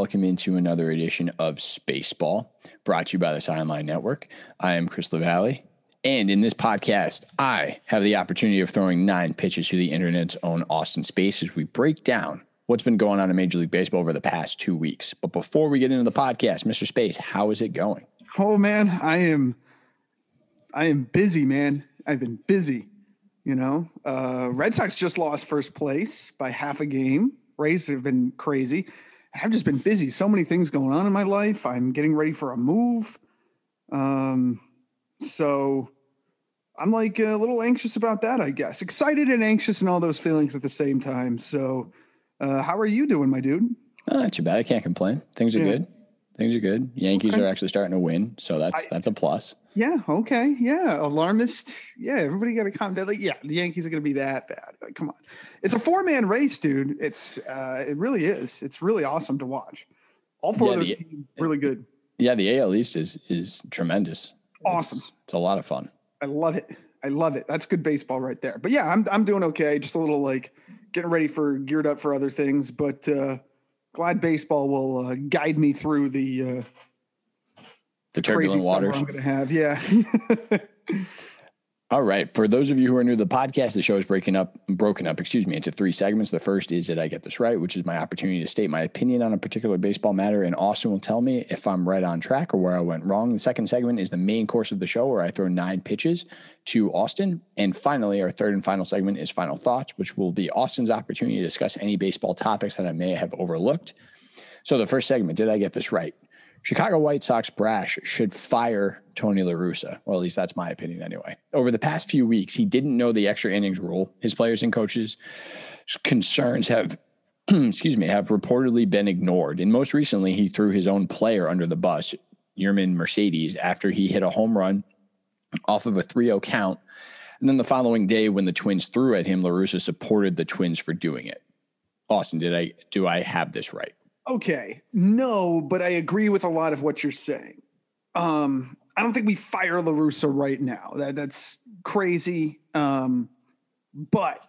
welcome into another edition of Spaceball, brought to you by the Sideline Network. I am Chris LaValle, and in this podcast, I have the opportunity of throwing nine pitches to the internet's own Austin Space as we break down what's been going on in Major League Baseball over the past two weeks. But before we get into the podcast, Mr. Space, how is it going? Oh man, I am I am busy, man. I've been busy. You know, uh, Red Sox just lost first place by half a game. Rays have been crazy. I've just been busy. So many things going on in my life. I'm getting ready for a move. Um, so I'm like a little anxious about that, I guess. Excited and anxious and all those feelings at the same time. So, uh, how are you doing, my dude? not too bad. I can't complain. Things are yeah. good. Things are good. Yankees okay. are actually starting to win, so that's I, that's a plus. Yeah. Okay. Yeah. Alarmist. Yeah. Everybody got to come. They're like, yeah, the Yankees are going to be that bad. Like, come on. It's a four man race, dude. It's uh, it really is. It's really awesome to watch. All four yeah, of those the, teams really good. Yeah, the AL East is is tremendous. Awesome. It's, it's a lot of fun. I love it. I love it. That's good baseball right there. But yeah, I'm I'm doing okay. Just a little like getting ready for geared up for other things, but uh glad baseball will uh, guide me through the uh the turbulent waters. I'm going to have, yeah. All right. For those of you who are new to the podcast, the show is breaking up, broken up, excuse me, into three segments. The first is that I Get This Right, which is my opportunity to state my opinion on a particular baseball matter, and Austin will tell me if I'm right on track or where I went wrong. The second segment is the main course of the show, where I throw nine pitches to Austin. And finally, our third and final segment is Final Thoughts, which will be Austin's opportunity to discuss any baseball topics that I may have overlooked. So, the first segment, Did I Get This Right? Chicago White Sox brash should fire Tony La Russa. Well, at least that's my opinion anyway. Over the past few weeks, he didn't know the extra innings rule. His players and coaches concerns have excuse me, have reportedly been ignored. And most recently, he threw his own player under the bus, Yermin Mercedes, after he hit a home run off of a 3-0 count. And then the following day, when the Twins threw at him, La Russa supported the Twins for doing it. Austin, did I do I have this right? Okay. No, but I agree with a lot of what you're saying. Um, I don't think we fire La Russa right now. That that's crazy. Um, but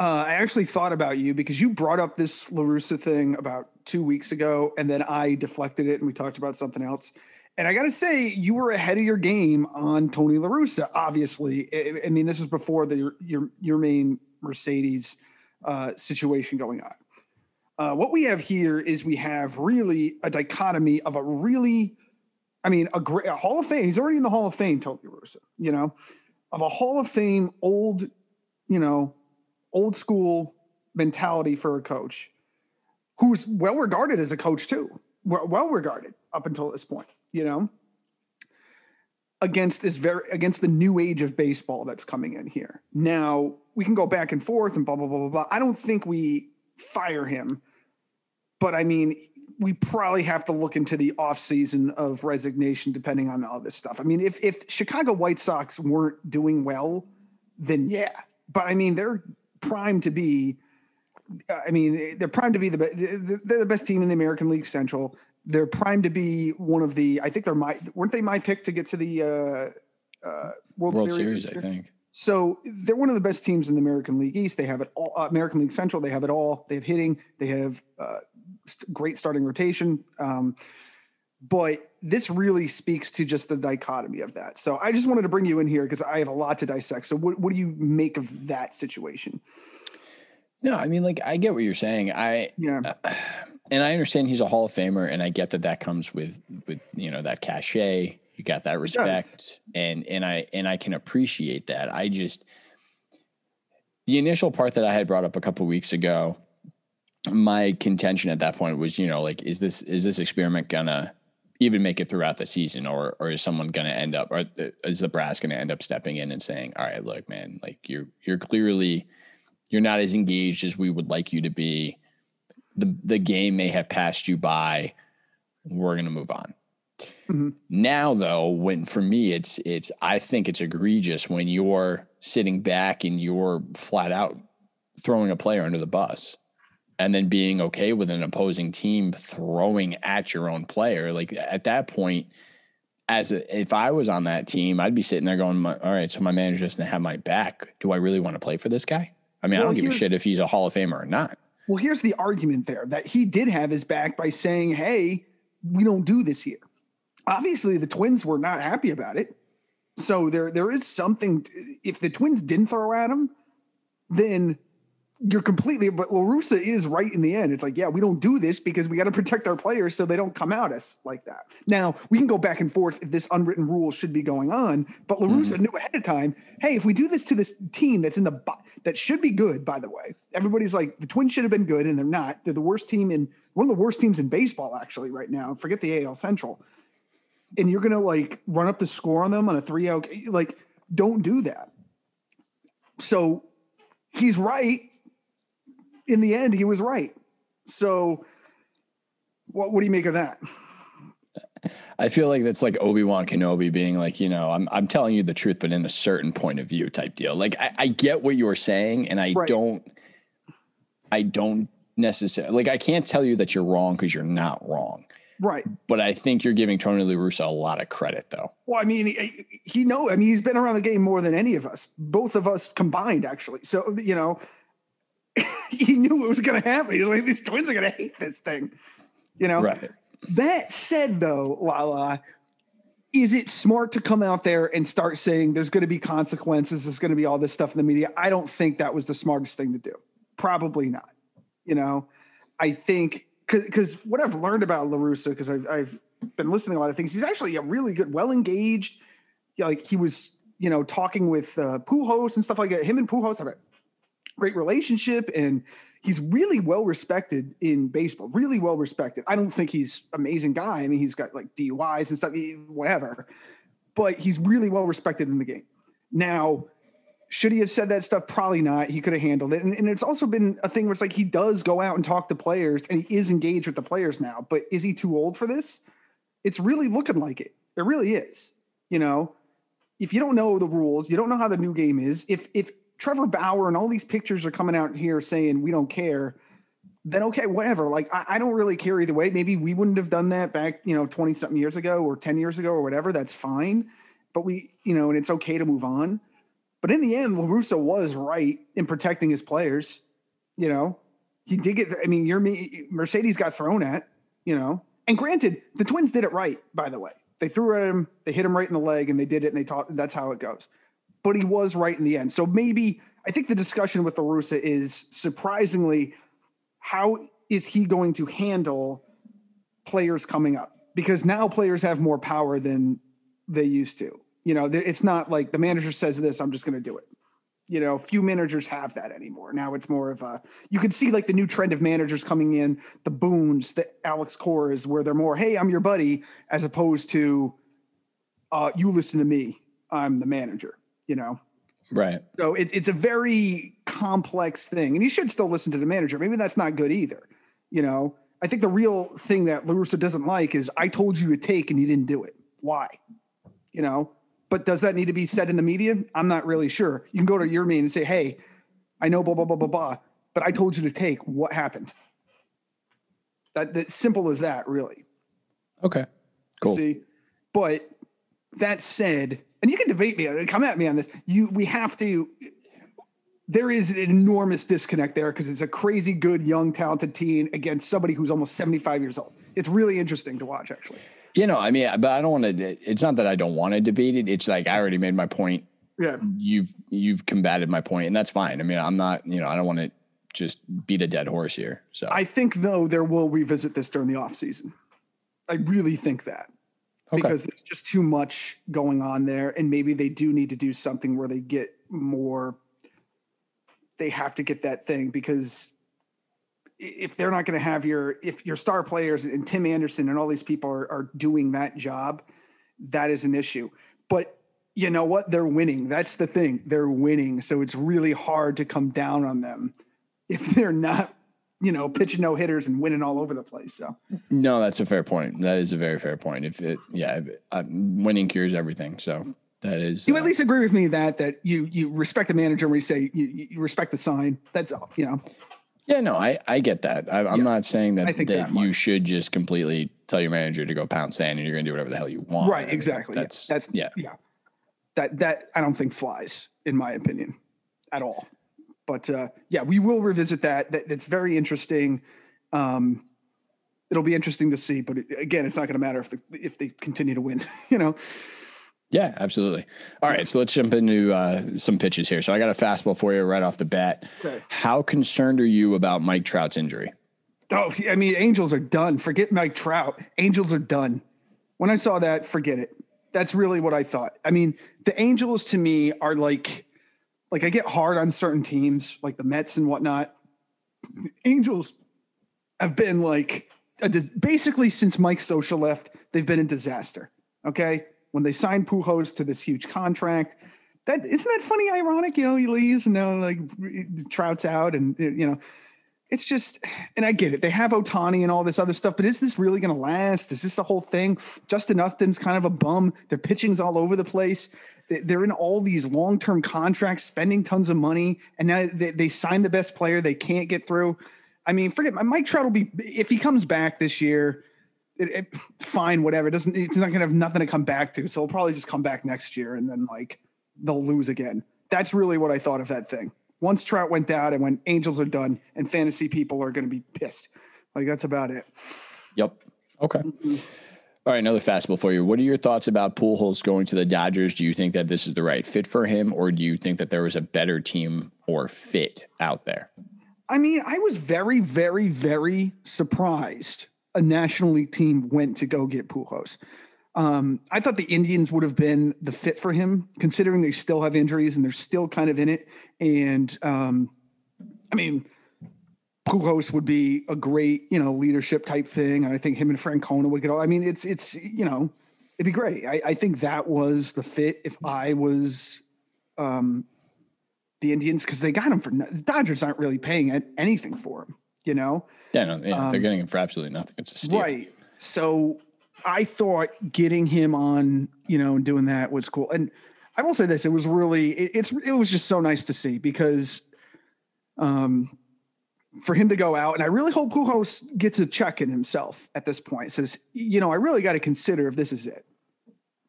uh, I actually thought about you because you brought up this La Russa thing about two weeks ago, and then I deflected it and we talked about something else. And I got to say, you were ahead of your game on Tony La Russa. Obviously, I, I mean, this was before the your your main Mercedes uh, situation going on. Uh, what we have here is we have really a dichotomy of a really, I mean, a great a Hall of Fame. He's already in the Hall of Fame, Tony Russo, you know, of a Hall of Fame old, you know, old school mentality for a coach who's well regarded as a coach too, well regarded up until this point, you know, against this very against the new age of baseball that's coming in here. Now we can go back and forth and blah blah blah blah blah. I don't think we fire him but I mean, we probably have to look into the offseason of resignation depending on all this stuff. I mean, if if Chicago White Sox weren't doing well, then yeah. But I mean, they're primed to be. I mean, they're primed to be the they're the best team in the American League Central. They're primed to be one of the. I think they're my weren't they my pick to get to the uh, uh, World, World Series? Series I think. So they're one of the best teams in the American League East. They have it all. Uh, American League Central. They have it all. They have hitting. They have uh, great starting rotation. Um, but this really speaks to just the dichotomy of that. So I just wanted to bring you in here because I have a lot to dissect. So what, what do you make of that situation? No, I mean, like I get what you're saying. I yeah, uh, and I understand he's a Hall of Famer, and I get that that comes with with you know that cachet you got that respect and and i and i can appreciate that i just the initial part that i had brought up a couple weeks ago my contention at that point was you know like is this is this experiment gonna even make it throughout the season or or is someone gonna end up or is the brass gonna end up stepping in and saying all right look man like you're you're clearly you're not as engaged as we would like you to be. The the game may have passed you by. We're gonna move on. Mm-hmm. Now, though, when for me, it's it's I think it's egregious when you're sitting back and you're flat out throwing a player under the bus, and then being okay with an opposing team throwing at your own player. Like at that point, as a, if I was on that team, I'd be sitting there going, "All right, so my manager doesn't have my back. Do I really want to play for this guy? I mean, well, I don't give a shit if he's a Hall of Famer or not." Well, here's the argument there that he did have his back by saying, "Hey, we don't do this here." Obviously, the Twins were not happy about it. So there there is something if the Twins didn't throw at him, then you're completely but La Russa is right in the end. It's like, yeah, we don't do this because we got to protect our players so they don't come out us like that. Now we can go back and forth if this unwritten rule should be going on, but La Russa mm-hmm. knew ahead of time, hey, if we do this to this team that's in the that should be good, by the way. Everybody's like the Twins should have been good, and they're not. They're the worst team in one of the worst teams in baseball, actually, right now. Forget the AL Central. And you're gonna like run up the score on them on a three out like don't do that. So he's right in the end, he was right. So, what what do you make of that? I feel like that's like Obi Wan Kenobi being like, you know, I'm I'm telling you the truth, but in a certain point of view type deal. Like I, I get what you're saying, and I right. don't, I don't necessarily like I can't tell you that you're wrong because you're not wrong. Right. But I think you're giving Tony La Russa a lot of credit, though. Well, I mean, he, he know. I mean, he's been around the game more than any of us, both of us combined, actually. So you know, he knew it was going to happen. He's like, these twins are going to hate this thing, you know. Right. That said, though, Lala, is it smart to come out there and start saying there's going to be consequences? There's going to be all this stuff in the media. I don't think that was the smartest thing to do. Probably not. You know, I think because what I've learned about La Russa, because I've, I've been listening to a lot of things, he's actually a really good, well engaged. Like he was, you know, talking with uh, Pujols and stuff like that. Him and Pujols have a great relationship and he's really well respected in baseball really well respected. I don't think he's amazing guy. I mean he's got like duis and stuff whatever but he's really well respected in the game. Now should he have said that stuff? Probably not. He could have handled it. And, and it's also been a thing where it's like he does go out and talk to players and he is engaged with the players now but is he too old for this? It's really looking like it. It really is you know? If you don't know the rules you don't know how the new game is if if Trevor Bauer and all these pictures are coming out here saying we don't care, then okay, whatever. Like I, I, don't really care either way. Maybe we wouldn't have done that back, you know, 20 something years ago or 10 years ago or whatever. That's fine. But we, you know, and it's okay to move on. But in the end, La Russa was right in protecting his players. You know, he did get, I mean, your Mercedes got thrown at, you know, and granted, the twins did it right, by the way. They threw at him, they hit him right in the leg, and they did it, and they taught that's how it goes but he was right in the end. So maybe I think the discussion with La Russa is surprisingly how is he going to handle players coming up? Because now players have more power than they used to. You know, it's not like the manager says this, I'm just going to do it. You know, few managers have that anymore. Now it's more of a you can see like the new trend of managers coming in, the Boones, the Alex Coras, where they're more, hey, I'm your buddy, as opposed to uh, you listen to me, I'm the manager you know? Right. So it's it's a very complex thing. And you should still listen to the manager. Maybe that's not good either. You know, I think the real thing that La Russa doesn't like is I told you to take and you didn't do it. Why? You know, but does that need to be said in the media? I'm not really sure. You can go to your meeting and say, hey, I know blah blah blah blah blah, but I told you to take. What happened? That that simple as that, really. Okay. Cool. See, but that said, and you can debate me, and come at me on this. You, we have to. There is an enormous disconnect there because it's a crazy good, young, talented teen against somebody who's almost seventy-five years old. It's really interesting to watch, actually. You know, I mean, but I don't want to. It's not that I don't want to debate it. It's like I already made my point. Yeah, you've you've combated my point, and that's fine. I mean, I'm not. You know, I don't want to just beat a dead horse here. So I think though there will revisit this during the off season. I really think that okay. because there's just too much going on there and maybe they do need to do something where they get more they have to get that thing because if they're not going to have your if your star players and Tim Anderson and all these people are, are doing that job, that is an issue. But you know what? They're winning. That's the thing. They're winning. So it's really hard to come down on them if they're not you know, pitching no hitters and winning all over the place. So no, that's a fair point. That is a very fair point. If it, yeah, uh, winning cures everything. So that is. You uh, at least agree with me that that you you respect the manager when you say you, you respect the sign. That's all. You know. Yeah, no, I I get that. I, am yeah, not saying that that, that you should just completely tell your manager to go pound sand and you're going to do whatever the hell you want. Right. Exactly. I mean, that's yeah. that's yeah yeah. That that I don't think flies in my opinion at all. But uh, yeah, we will revisit that. that that's very interesting. Um, it'll be interesting to see. But again, it's not going to matter if the, if they continue to win. you know. Yeah, absolutely. All right, so let's jump into uh, some pitches here. So I got a fastball for you right off the bat. Okay. How concerned are you about Mike Trout's injury? Oh, I mean, Angels are done. Forget Mike Trout. Angels are done. When I saw that, forget it. That's really what I thought. I mean, the Angels to me are like, like I get hard on certain teams, like the Mets and whatnot. The Angels have been like, basically since Mike Scioscia left, they've been a disaster. Okay when they signed Pujols to this huge contract. That isn't that funny, ironic. You know, he leaves and like Trout's out, and you know, it's just. And I get it. They have Ohtani and all this other stuff, but is this really going to last? Is this the whole thing? Justin Upton's kind of a bum. Their pitching's all over the place. They're in all these long-term contracts, spending tons of money, and now they, they sign the best player. They can't get through. I mean, forget Mike Trout will be if he comes back this year it, it, fine, whatever. It doesn't it's not gonna have nothing to come back to. So he'll probably just come back next year and then like they'll lose again. That's really what I thought of that thing. Once Trout went down and when Angels are done and fantasy people are gonna be pissed. Like that's about it. Yep. Okay. Mm-hmm. All right, another fastball for you. What are your thoughts about Pujols going to the Dodgers? Do you think that this is the right fit for him, or do you think that there was a better team or fit out there? I mean, I was very, very, very surprised a National League team went to go get Pujols. Um, I thought the Indians would have been the fit for him, considering they still have injuries and they're still kind of in it. And um, I mean, Pujols would be a great, you know, leadership type thing. And I think him and Francona would get all. I mean, it's it's you know, it'd be great. I, I think that was the fit if I was um, the Indians because they got him for the Dodgers aren't really paying anything for him you know? Yeah, no, yeah, um, they're getting him for absolutely nothing. It's a steal. Right. So I thought getting him on, you know, and doing that was cool. And I will say this, it was really, it, it's, it was just so nice to see because, um, for him to go out, and I really hope Pujols gets a check in himself at this point. Says, you know, I really got to consider if this is it,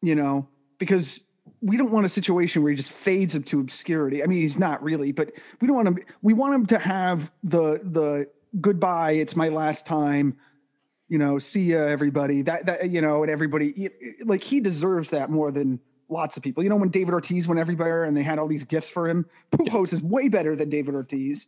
you know, because we don't want a situation where he just fades into obscurity. I mean, he's not really, but we don't want him. We want him to have the the goodbye, it's my last time. You know, see ya, everybody. That that you know, and everybody like he deserves that more than lots of people. You know, when David Ortiz went everywhere and they had all these gifts for him, Pujols is way better than David Ortiz.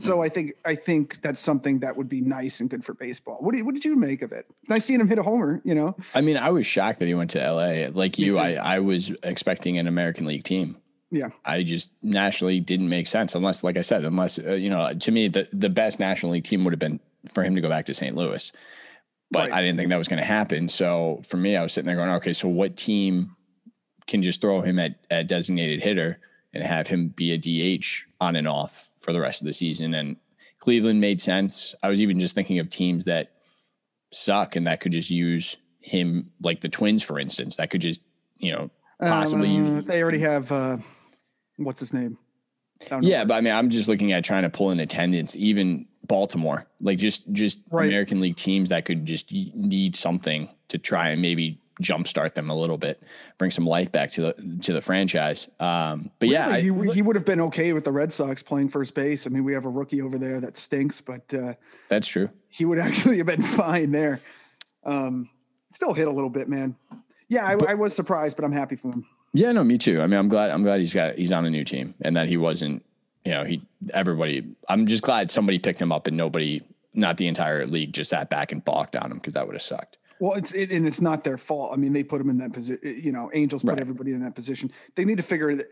So I think I think that's something that would be nice and good for baseball. What did what did you make of it? Nice seeing him hit a homer. You know, I mean, I was shocked that he went to L.A. Like you, I I was expecting an American League team. Yeah. I just nationally didn't make sense unless, like I said, unless, uh, you know, to me, the, the best National League team would have been for him to go back to St. Louis. But right. I didn't think that was going to happen. So for me, I was sitting there going, okay, so what team can just throw him at, at designated hitter and have him be a DH on and off for the rest of the season? And Cleveland made sense. I was even just thinking of teams that suck and that could just use him, like the Twins, for instance, that could just, you know, possibly um, use. They already have. Uh what's his name? Yeah, but I mean, I'm just looking at trying to pull in attendance, even Baltimore, like just just right. American League teams that could just need something to try and maybe jumpstart them a little bit, bring some life back to the to the franchise. Um, but really, yeah, he, he, would have been okay with the Red Sox playing first base. I mean, we have a rookie over there that stinks, but uh, that's true. He would actually have been fine there. Um, still hit a little bit, man. Yeah, I, but, I was surprised, but I'm happy for him. Yeah, no, me too. I mean, I'm glad. I'm glad he's got he's on a new team and that he wasn't. You know, he everybody. I'm just glad somebody picked him up and nobody, not the entire league, just sat back and balked on him because that would have sucked. Well, it's it, and it's not their fault. I mean, they put him in that position. Eh, you know, Angels put right. everybody in that position. They need to figure it.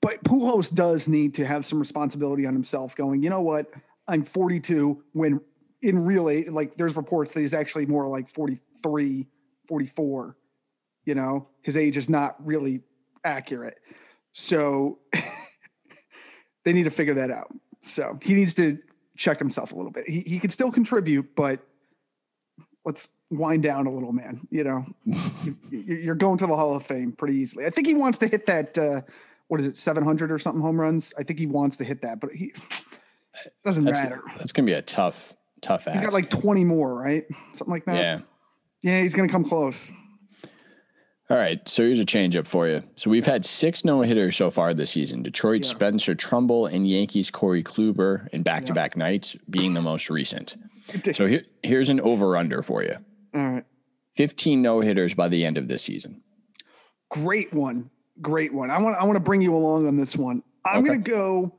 But Pujols does need to have some responsibility on himself. Going, you know what? I'm 42. When in real age, like there's reports that he's actually more like 43, 44. You know, his age is not really accurate. So they need to figure that out. So he needs to check himself a little bit. He he can still contribute, but let's wind down a little, man. You know, you're going to the Hall of Fame pretty easily. I think he wants to hit that. Uh, what is it, 700 or something home runs? I think he wants to hit that, but he doesn't that's, matter. That's gonna be a tough, tough. He's got like 20 more, right? Something like that. Yeah. Yeah, he's gonna come close. All right, so here's a change up for you. So we've had six no hitters so far this season. Detroit yeah. Spencer Turnbull and Yankees Corey Kluber in back to back nights being the most recent. So here, here's an over under for you. All right. 15 no hitters by the end of this season. Great one. Great one. I want I want to bring you along on this one. I'm okay. going to go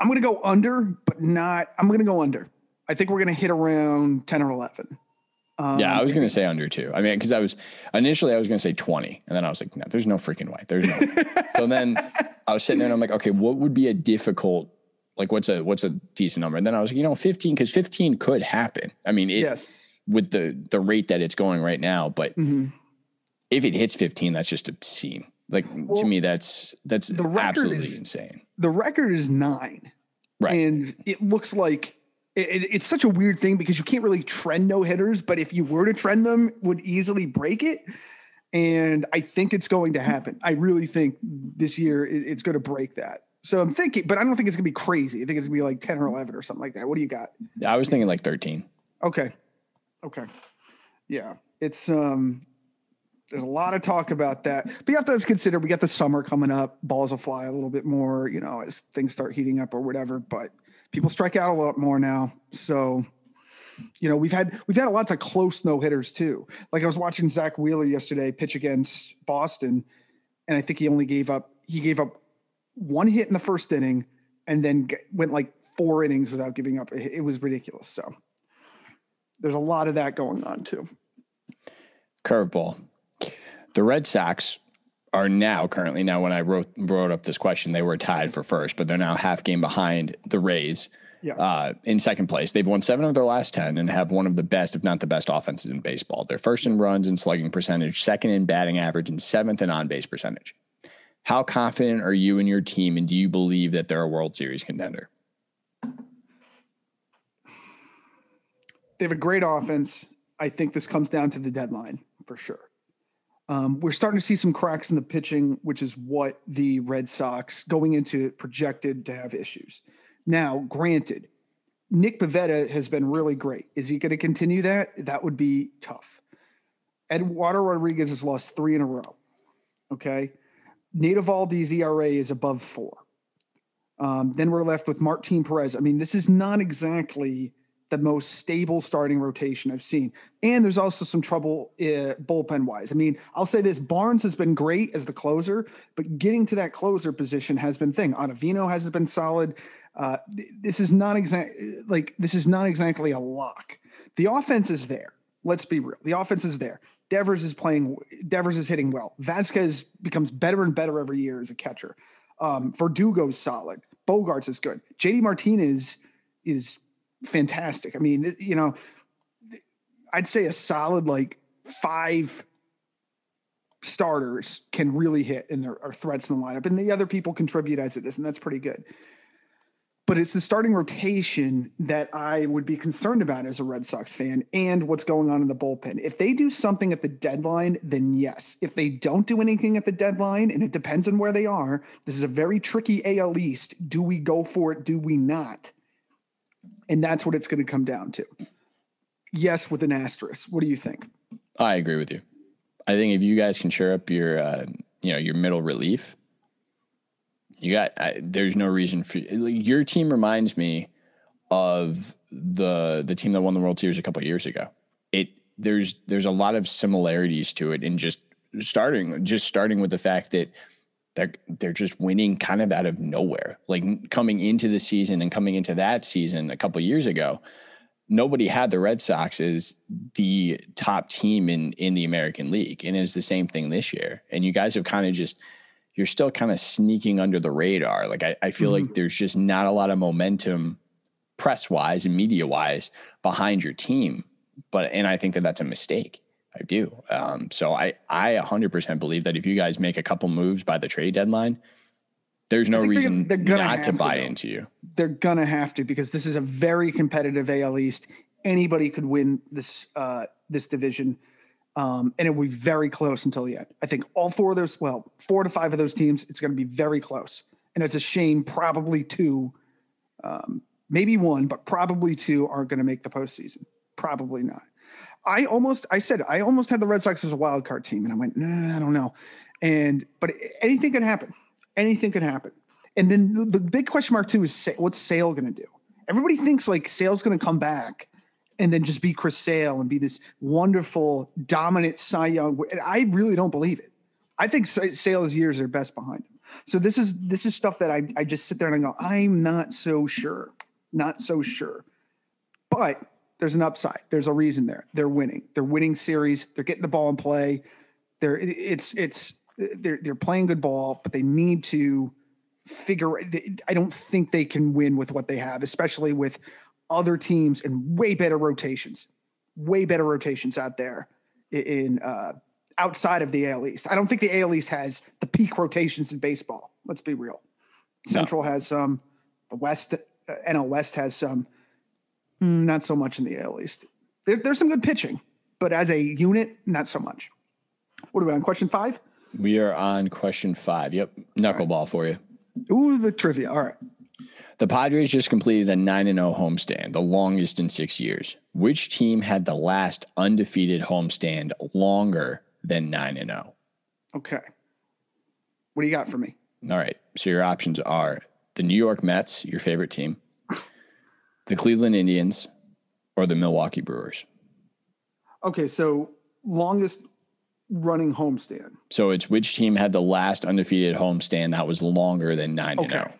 I'm going to go under, but not I'm going to go under. I think we're going to hit around 10 or 11. Um, yeah, I was going to say under two. I mean, because I was initially I was going to say twenty, and then I was like, no, there's no freaking way. There's no. so then I was sitting there and I'm like, okay, what would be a difficult, like, what's a what's a decent number? And then I was, like, you know, fifteen because fifteen could happen. I mean, it, yes, with the the rate that it's going right now, but mm-hmm. if it hits fifteen, that's just obscene. Like well, to me, that's that's the absolutely is, insane. The record is nine, right? And it looks like it, it's such a weird thing because you can't really trend no hitters, but if you were to trend them, would easily break it. And I think it's going to happen. I really think this year it's going to break that. So I'm thinking, but I don't think it's going to be crazy. I think it's going to be like 10 or 11 or something like that. What do you got? I was thinking like 13. Okay. Okay. Yeah. It's, um, there's a lot of talk about that, but you have to consider we got the summer coming up. Balls will fly a little bit more, you know, as things start heating up or whatever. But people strike out a lot more now. So, you know, we've had we've had lots of close no hitters too. Like I was watching Zack Wheeler yesterday pitch against Boston, and I think he only gave up he gave up one hit in the first inning, and then went like four innings without giving up. It, it was ridiculous. So there's a lot of that going on too. Curveball. The Red Sox are now currently now when I wrote wrote up this question, they were tied for first, but they're now half game behind the Rays. Yeah. Uh, in second place, they've won seven of their last ten and have one of the best, if not the best, offenses in baseball. They're first in runs and slugging percentage, second in batting average, and seventh in on base percentage. How confident are you in your team, and do you believe that they're a World Series contender? They have a great offense. I think this comes down to the deadline for sure. Um, we're starting to see some cracks in the pitching, which is what the Red Sox going into it projected to have issues. Now, granted, Nick Pivetta has been really great. Is he going to continue that? That would be tough. Eduardo Rodriguez has lost three in a row. Okay. Nate Eovaldi's ERA is above four. Um, then we're left with Martin Perez. I mean, this is not exactly the most stable starting rotation I've seen. And there's also some trouble uh, bullpen wise. I mean, I'll say this: Barnes has been great as the closer, but getting to that closer position has been thing. Ottavino hasn't been solid. Uh, this is not exact like this is not exactly a lock. The offense is there. Let's be real. The offense is there. Devers is playing. Devers is hitting well. Vasquez becomes better and better every year as a catcher. Um, Verdugo's solid. Bogaerts is good. JD Martinez is fantastic. I mean, you know, I'd say a solid like five starters can really hit and there are threats in the lineup, and the other people contribute as it is, and that's pretty good. But it's the starting rotation that I would be concerned about as a Red Sox fan and what's going on in the bullpen. If they do something at the deadline, then yes. If they don't do anything at the deadline, and it depends on where they are, this is a very tricky AL East. Do we go for it? Do we not? And that's what it's going to come down to. Yes, with an asterisk. What do you think? I agree with you. I think if you guys can shore up your, uh, you know, your middle relief, you got. I, there's no reason for your team. Reminds me of the the team that won the World Series a couple years ago. It there's there's a lot of similarities to it in just starting just starting with the fact that they're they're just winning kind of out of nowhere. Like coming into the season and coming into that season a couple years ago, nobody had the Red Sox as the top team in in the American League, and it's the same thing this year. And you guys have kind of just you're still kind of sneaking under the radar. Like I, I feel mm-hmm. like there's just not a lot of momentum press wise and media wise behind your team. But and I think that that's a mistake. I do. Um, so I I 100% believe that if you guys make a couple moves by the trade deadline, there's no reason they're, they're not to buy to, into you. They're gonna have to because this is a very competitive AL East. Anybody could win this uh, this division, um, and it will be very close until the end. I think all four of those, well, four to five of those teams, it's going to be very close. And it's a shame, probably two, um, maybe one, but probably two aren't going to make the postseason. Probably not. I almost, I said, I almost had the Red Sox as a wild card team, and I went, nah, I don't know. And but anything can happen. Anything can happen. And then the, the big question mark too is what's Sale going to do? Everybody thinks like Sale's going to come back and then just be Chris Sale and be this wonderful, dominant Cy Young. And I really don't believe it. I think Sale's years are best behind him. So this is this is stuff that I I just sit there and I go, I'm not so sure, not so sure. But there's an upside. There's a reason there. They're winning. They're winning series. They're getting the ball in play. They're it's it's they're they're playing good ball, but they need to figure. I don't think they can win with what they have, especially with other teams and way better rotations, way better rotations out there in uh, outside of the AL East. I don't think the AL East has the peak rotations in baseball. Let's be real. Central no. has some. The West, uh, NL West has some. Mm, not so much in the AL East. There, there's some good pitching, but as a unit, not so much. What are we on? Question five? We are on question five. Yep. Knuckleball right. for you. Ooh, the trivia. All right. The Padres just completed a 9 0 homestand, the longest in six years. Which team had the last undefeated homestand longer than 9 0? Okay. What do you got for me? All right. So your options are the New York Mets, your favorite team, the Cleveland Indians, or the Milwaukee Brewers. Okay. So longest running homestand. So it's which team had the last undefeated homestand that was longer than nine okay. and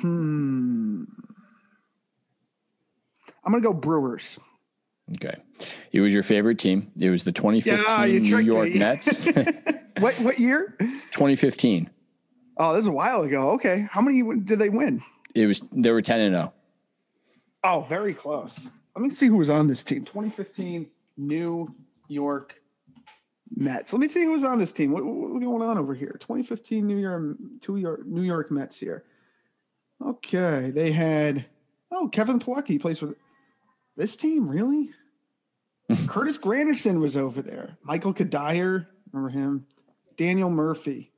Hmm. I'm gonna go Brewers. Okay, it was your favorite team. It was the 2015 yeah, New York me. Mets. what what year? 2015. Oh, this is a while ago. Okay, how many did they win? It was they were 10 and 0. Oh, very close. Let me see who was on this team. 2015 New York Mets. Let me see who was on this team. What, what's going on over here? 2015 New York, two York, New York Mets here. Okay, they had oh Kevin Plawecki plays for this team. Really? Curtis Granderson was over there. Michael Cuddyer, remember him? Daniel Murphy.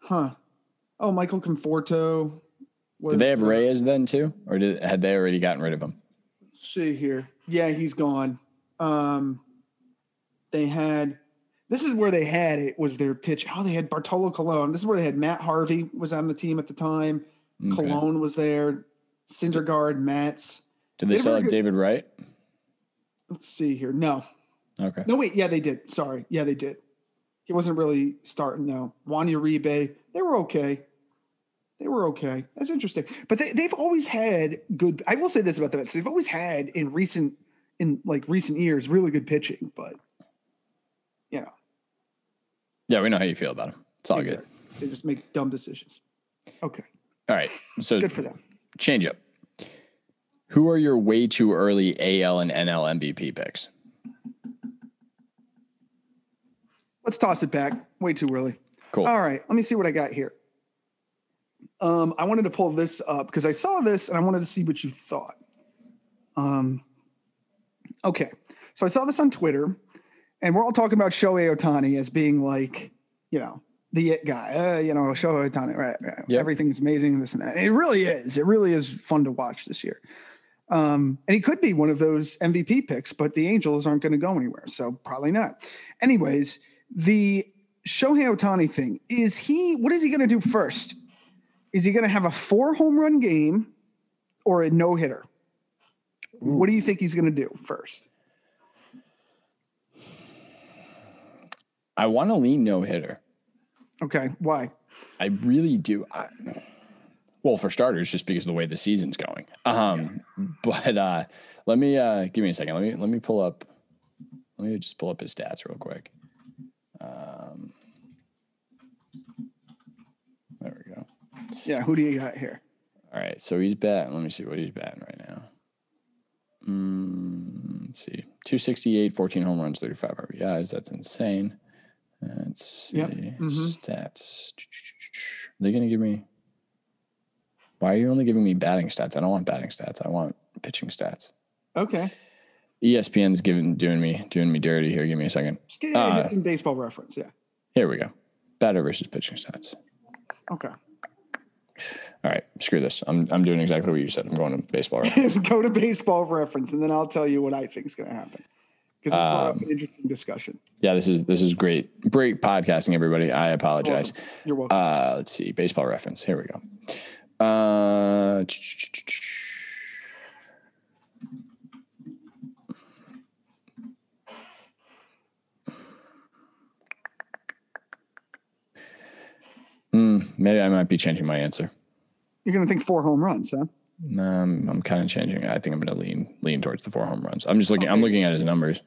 Huh. Oh, Michael Conforto. Was, did they have Reyes then too, or did had they already gotten rid of him? See here. Yeah, he's gone. Um, they had this is where they had it was their pitch. Oh, they had Bartolo Colon. This is where they had Matt Harvey was on the team at the time. Okay. Colon was there. Syndergaard, Matz. Did they, they still have David Wright? Let's see here. No. Okay. No, wait. Yeah, they did. Sorry. Yeah, they did. He wasn't really starting though. Juan Uribe. They were okay. They were okay. That's interesting. But they, they've always had good. I will say this about the Mets. They've always had in recent in like recent years really good pitching, but you know. Yeah, we know how you feel about them. It's all exactly. good. They just make dumb decisions. Okay. All right. So good for them. Change up. Who are your way too early AL and NL MVP picks? Let's toss it back. Way too early. Cool. All right. Let me see what I got here. Um, I wanted to pull this up because I saw this and I wanted to see what you thought. Um, okay. So I saw this on Twitter and we're all talking about Shohei Ohtani as being like, you know, the it guy. Uh, you know, Shohei Ohtani, right? right. Yep. Everything's amazing, this and that. And it really is. It really is fun to watch this year. Um, and he could be one of those MVP picks, but the Angels aren't going to go anywhere, so probably not. Anyways, the Shohei Ohtani thing is he. What is he going to do first? Is he going to have a four home run game or a no hitter? What do you think he's going to do first? I want to lean no hitter. Okay, why? I really do. I, well, for starters, just because of the way the season's going. Um, yeah. but uh, let me uh, give me a second. Let me let me pull up. Let me just pull up his stats real quick. Um, there we go. Yeah, who do you got here? All right, so he's batting. Let me see what he's batting right now. Mm, let's see, 268, 14 home runs, 35 RBIs. That's insane. Let's see. Yep. Mm-hmm. Stats. Are they going to give me. Why are you only giving me batting stats? I don't want batting stats. I want pitching stats. Okay. ESPN's giving doing me doing me dirty here. Give me a second. Just get uh, some baseball reference. Yeah. Here we go. Batter versus pitching stats. Okay. All right, screw this. I'm I'm doing exactly what you said. I'm going to baseball reference. Go to baseball reference, and then I'll tell you what I think is going to happen. Because it's um, an interesting discussion. Yeah, this is this is great, great podcasting, everybody. I apologize. You're welcome. You're welcome. Uh, let's see, baseball reference. Here we go. Uh, Mm, maybe I might be changing my answer. You're going to think four home runs, huh? Um, I'm kind of changing. I think I'm going to lean lean towards the four home runs. I'm just looking. Okay. I'm looking at his numbers.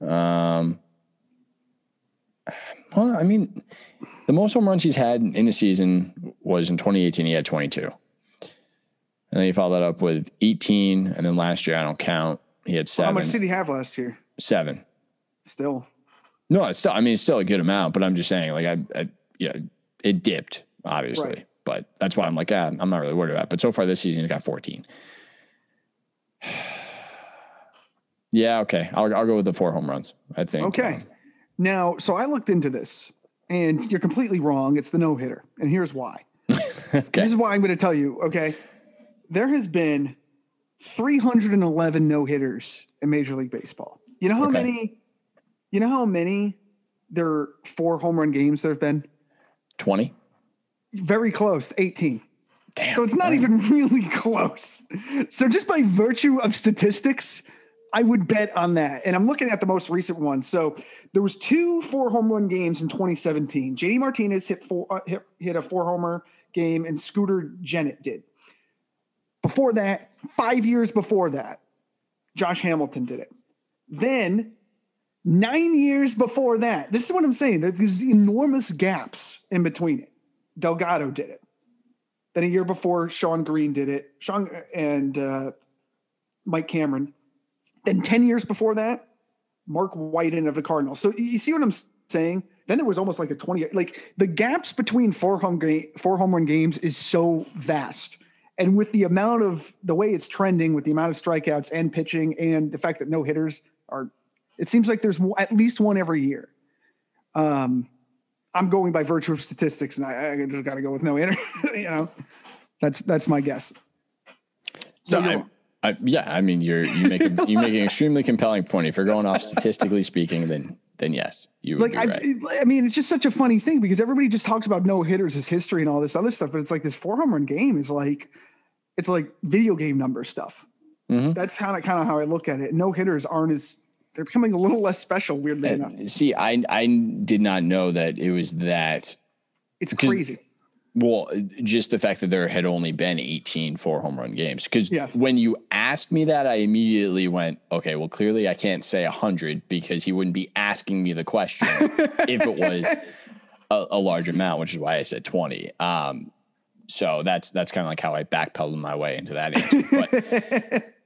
Um, well, I mean, the most home runs he's had in a season was in 2018. He had 22, and then he followed that up with 18, and then last year I don't count. He had seven. Well, how much did he have last year? Seven. Still. No, it's still. I mean, it's still a good amount, but I'm just saying, like, I, I yeah, it dipped obviously. Right. But that's why I'm like, ah, I'm not really worried about. It. But so far this season, he's got 14. yeah, okay. I'll I'll go with the four home runs. I think. Okay. Um, now, so I looked into this, and you're completely wrong. It's the no hitter, and here's why. okay. This is why I'm going to tell you. Okay, there has been 311 no hitters in Major League Baseball. You know how okay. many? You know how many there are four home run games there have been? 20. Very close, 18. Damn. So it's not even really close. So just by virtue of statistics, I would bet on that. And I'm looking at the most recent one. So there was two four home run games in 2017. JD Martinez hit four uh, hit, hit a four homer game and Scooter Gennett did. Before that, 5 years before that, Josh Hamilton did it. Then Nine years before that, this is what I'm saying. There's enormous gaps in between it. Delgado did it. Then a year before, Shawn Green did it. Shawn and uh, Mike Cameron. Then 10 years before that, Mark Whiten of the Cardinals. So you see what I'm saying? Then there was almost like a 20, like the gaps between four home, ga- four home run games is so vast. And with the amount of the way it's trending, with the amount of strikeouts and pitching, and the fact that no hitters are, it seems like there's at least one every year. Um, I'm going by virtue of statistics, and I, I just got to go with no internet. you know, that's that's my guess. So, I, I, yeah, I mean, you're you make a, you make an extremely compelling point. If you're going off statistically speaking, then then yes, you like. Right. I mean, it's just such a funny thing because everybody just talks about no hitters as history and all this other stuff, but it's like this four home run game is like it's like video game number stuff. Mm-hmm. That's kind of kind of how I look at it. No hitters aren't as they're becoming a little less special, weirdly and enough. See, I I did not know that it was that. It's crazy. Well, just the fact that there had only been 18 four home run games. Because yeah. when you asked me that, I immediately went, okay, well, clearly I can't say 100 because he wouldn't be asking me the question if it was a, a, large amount, which is why I said 20. Um, so that's that's kind of like how I backpedaled my way into that answer. But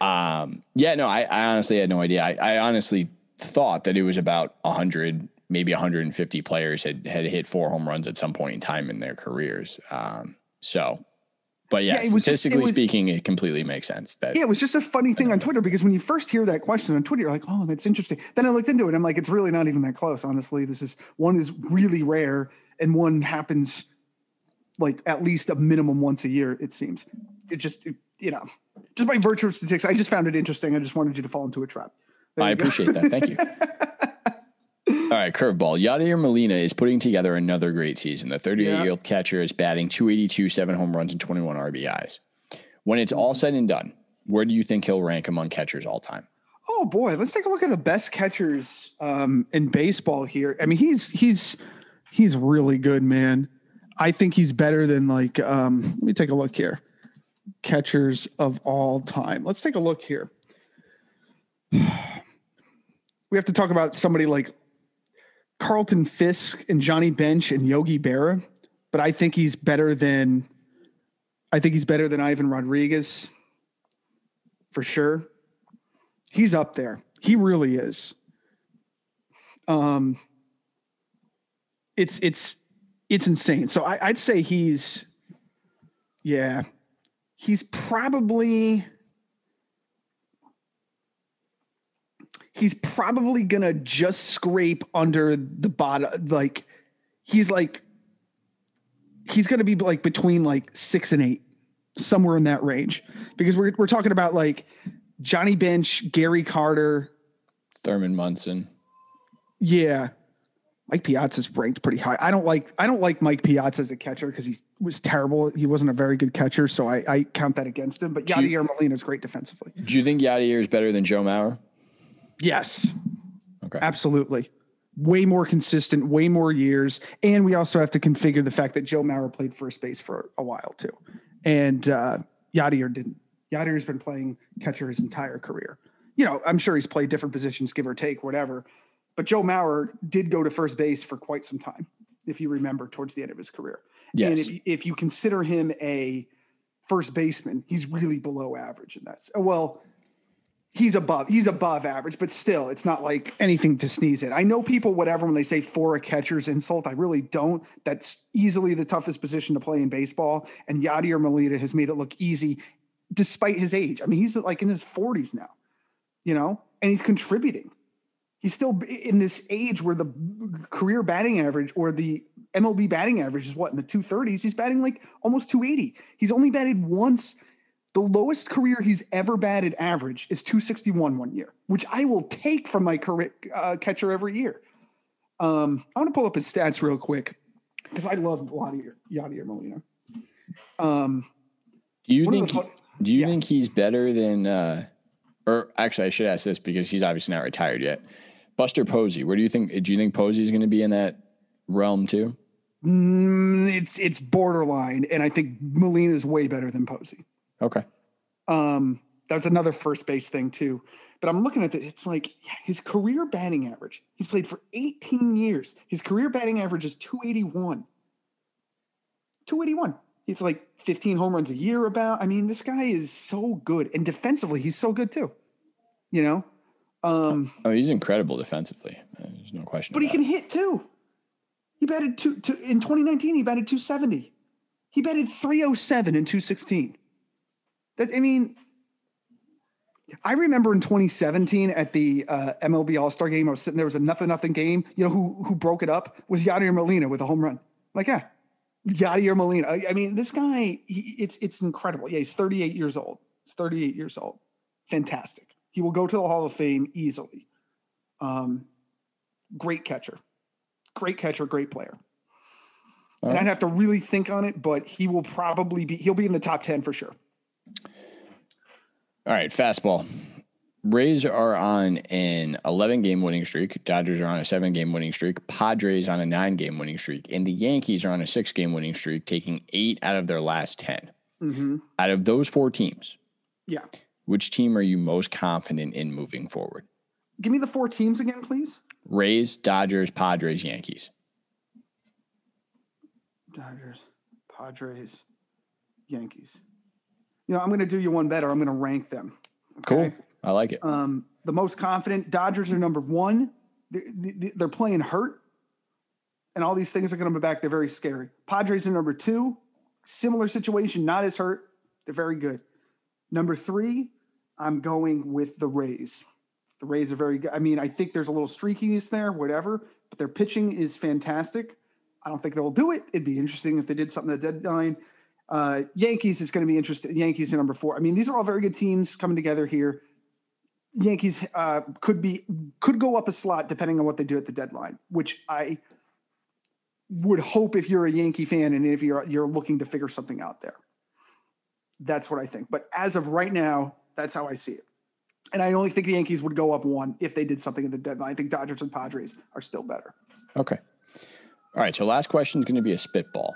um, yeah, no, I, I, honestly had no idea. I, I, honestly thought that it was about 100, maybe 150 players had, had hit four home runs at some point in time in their careers. Um, so, but yeah, yeah statistically just, it was, speaking, it completely makes sense. That yeah, it was just a funny thing on Twitter because when you first hear that question on Twitter, you're like, oh, that's interesting. Then I looked into it. I'm like, it's really not even that close. Honestly, this is one is really rare and one happens like at least a minimum once a year. It seems. It just it, you know just by virtue of statistics, I just found it interesting. I just wanted you to fall into a trap. I appreciate that. Thank you. All right, curveball. Yadier Molina is putting together another great season. The 38 year old catcher is batting 282, seven home runs, and 21 RBIs. When it's all said and done, where do you think he'll rank among catchers all time? Oh boy, let's take a look at the best catchers um, in baseball here. I mean, he's he's he's really good, man. I think he's better than like. Um, let me take a look here catchers of all time. Let's take a look here. We have to talk about somebody like Carlton Fisk and Johnny Bench and Yogi Berra, but I think he's better than I think he's better than Ivan Rodriguez for sure. He's up there. He really is. Um it's it's it's insane. So I, I'd say he's yeah, he's probably he's probably gonna just scrape under the bottom like he's like he's to be like between like six and eight, somewhere in that range, because we're we're talking about like Johnny Bench, Gary Carter, Thurman Munson. Yeah, Mike Piazza's ranked pretty high. I don't like I don't like Mike Piazza as a catcher because he was terrible. He wasn't a very good catcher, so I, I count that against him. But Yadier Molina is great defensively. Do you think Yadier is better than Joe Mauer? Yes. Okay. Absolutely. Way more consistent, way more years, and we also have to configure the fact that Joe Mauer played first base for a while too, and uh, Yadier didn't. Yadier's been playing catcher his entire career. You know, I'm sure he's played different positions, give or take, whatever but Joe Mauer did go to first base for quite some time, if you remember, towards the end of his career. Yes. And if, if you consider him a first baseman, he's really below average in that. Well, he's above he's above average, but still, it's not like anything to sneeze at. I know people whatever when they say for a catcher's insult. I really don't. That's easily the toughest position to play in baseball, and Yadier Molina has made it look easy, despite his age. I mean, he's like in his 40s now, you know, and he's contributing he's still in this age where the career batting average or the MLB batting average is what in the 230s. He's batting like almost 280. He's only batted once. The lowest career he's ever batted average is 261 one year, which I will take from my career, uh, catcher every year. Um, I want to pull up his stats real quick because I love Yadier, Yadier Molina. Um, do you think? Do you yeah. think he's better than? Uh, or actually, I should ask this because he's obviously not retired yet. Buster Posey, where do you think? Do you think Posey is going to be in that realm too? Mm, it's it's borderline, and I think Molina is way better than Posey. Okay. Um, that's another first base thing too. But I'm looking at it. It's like yeah, his career batting average. He's played for 18 years. His career batting average is 281. 281. It's like 15 home runs a year. About. I mean, this guy is so good, and defensively, he's so good too. You know, um, oh, he's incredible defensively. There's no question. But he can it. hit too. He batted two, two in 2019. He batted 270. He batted 307 in 216. That I mean, I remember in 2017 at the uh, MLB All Star game, I was sitting there. Was a nothing nothing game. You know who who broke it up was Yadier Molina with a home run. Like yeah, Yadier Molina. I, I mean, this guy, he, it's it's incredible. Yeah, he's 38 years old. He's 38 years old. Fantastic. He will go to the Hall of Fame easily. Um, great catcher, great catcher, great player. All and right. I'd have to really think on it, but he will probably be, he'll be in the top 10 for sure. All right, fastball. Rays are on an 11 game winning streak. Dodgers are on a seven game winning streak. Padres on a nine game winning streak. And the Yankees are on a six game winning streak, taking eight out of their last 10. Mm-hmm. Out of those four teams, yeah, which team are you most confident in moving forward? Give me the four teams again, please. Rays, Dodgers, Padres, Yankees. Dodgers, Padres, Yankees. You know, I'm going to do you one better. I'm going to rank them. Okay? Cool. I like it. Um, the most confident Dodgers are number one. They're, they're playing hurt, and all these things are going to be back. They're very scary. Padres are number two. Similar situation, not as hurt. They're very good. Number three, I'm going with the Rays. The Rays are very good. I mean, I think there's a little streakiness there, whatever, but their pitching is fantastic. I don't think they'll do it. It'd be interesting if they did something at the deadline. Uh, Yankees is going to be interesting. Yankees are number four. I mean, these are all very good teams coming together here. Yankees uh, could be could go up a slot depending on what they do at the deadline, which I would hope if you're a Yankee fan and if you're you're looking to figure something out there. That's what I think. But as of right now, that's how I see it. And I only think the Yankees would go up one if they did something at the deadline. I think Dodgers and Padres are still better. Okay. All right. So last question is going to be a spitball.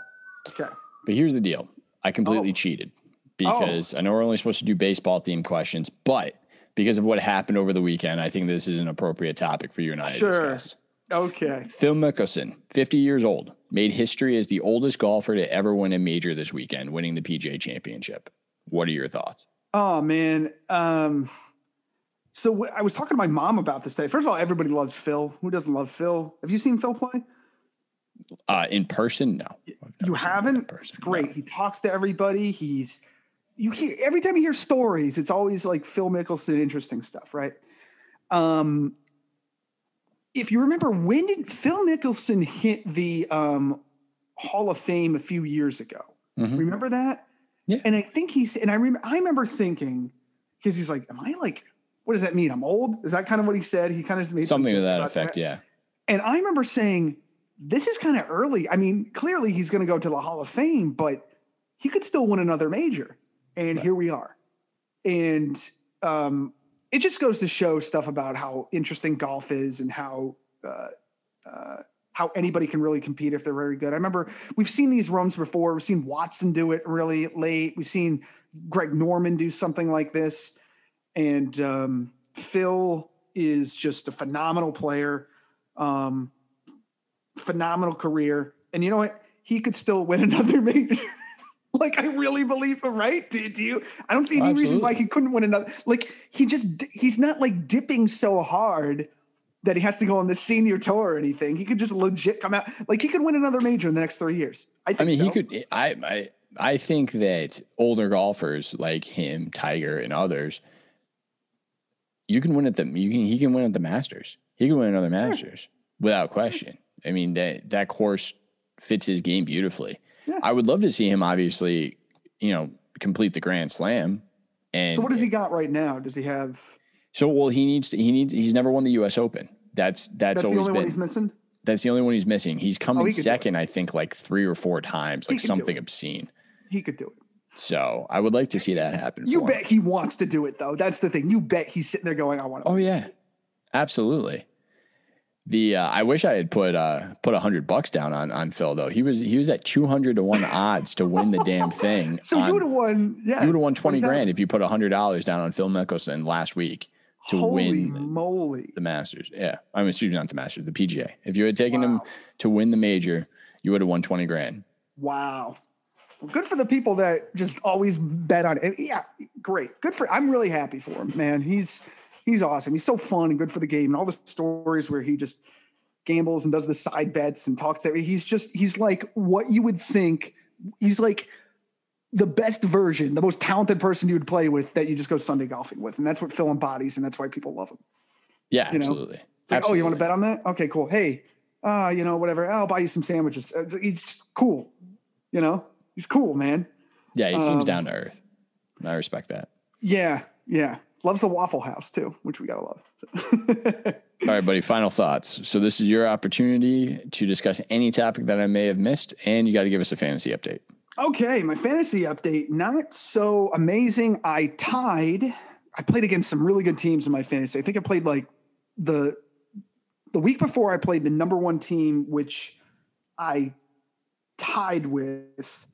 Okay. But here's the deal. I completely oh. cheated oh. because oh. I know we're only supposed to do baseball themed questions, but because of what happened over the weekend, I think this is an appropriate topic for you and I sure. to discuss. Okay. Phil Mickelson, 50 years old, made history as the oldest golfer to ever win a major this weekend, winning the PGA Championship. What are your thoughts? Oh man. Um, so I was talking to my mom about this today. First of all, everybody loves Phil. Who doesn't love Phil? Have you seen Phil play? Uh, in person, no. You haven't? Person, it's great. No. He talks to everybody. He's you hear every time you hear stories, it's always like Phil Mickelson, interesting stuff, right? Um, if you remember, when did Phil Mickelson hit the um, Hall of Fame a few years ago. Mm-hmm. Remember that? Yeah. And I think he's and I remember I remember thinking because he's like, "Am I like? What does that mean? I'm old." Is that kind of what he said? He kind of made something to that effect. That. Yeah. And I remember saying, "This is kind of early." I mean, clearly he's going to go to the Hall of Fame, but he could still win another major. And right. here we are. And um, it just goes to show stuff about how interesting golf is and how uh, uh, how anybody can really compete if they're very good. I remember we've seen these runs before. We've seen Watson do it really late. We've seen Greg Norman do something like this, and um, Phil is just a phenomenal player, um, phenomenal career. And you know what? He could still win another major. like I really believe him, right? Do, do you? I don't see any Absolutely. reason why he couldn't win another. Like he just he's not like dipping so hard that he has to go on the senior tour or anything. He could just legit come out like he could win another major in the next three years. I think. I mean, so. he could. I I I think that older golfers like him, Tiger, and others, you can win at the you can he can win at the Masters. He can win another Masters yeah. without question. I mean that that course fits his game beautifully. Yeah. I would love to see him obviously, you know, complete the Grand Slam. And so, what does he got right now? Does he have? So, well, he needs to, he needs he's never won the U.S. Open. That's that's, that's always the only been, one he's missing. That's the only one he's missing. He's coming oh, he second, I think, like three or four times, like something obscene. He could do it. So I would like to see that happen. You bet him. he wants to do it though. That's the thing. You bet he's sitting there going, "I want to." Oh yeah, absolutely. The uh, I wish I had put uh, put a hundred bucks down on on Phil though. He was he was at two hundred to one odds to win the damn thing. so on, you would have won, yeah, you would have won twenty 20, grand if you put a hundred dollars down on Phil Mickelson last week to Holy win moly. the Masters. Yeah, I mean, excuse me, not the Masters, the PGA. If you had taken wow. him to win the major, you would have won twenty grand. Wow. Well, good for the people that just always bet on it. Yeah, great. Good for. I'm really happy for him, man. He's he's awesome. He's so fun and good for the game. And all the stories where he just gambles and does the side bets and talks to he's just he's like what you would think. He's like the best version, the most talented person you would play with that you just go Sunday golfing with. And that's what Phil embodies, and that's why people love him. Yeah, you absolutely. Know? It's like, absolutely. oh, you want to bet on that? Okay, cool. Hey, uh, you know, whatever. I'll buy you some sandwiches. He's just cool. You know, he's cool, man. Yeah, he seems um, down to earth. I respect that. Yeah, yeah. Loves the Waffle House too, which we gotta love. So. All right, buddy. Final thoughts. So this is your opportunity to discuss any topic that I may have missed, and you got to give us a fantasy update. Okay, my fantasy update. Not so amazing. I tied. I played against some really good teams in my fantasy. I think I played like the the week before I played the number one team, which I tied with,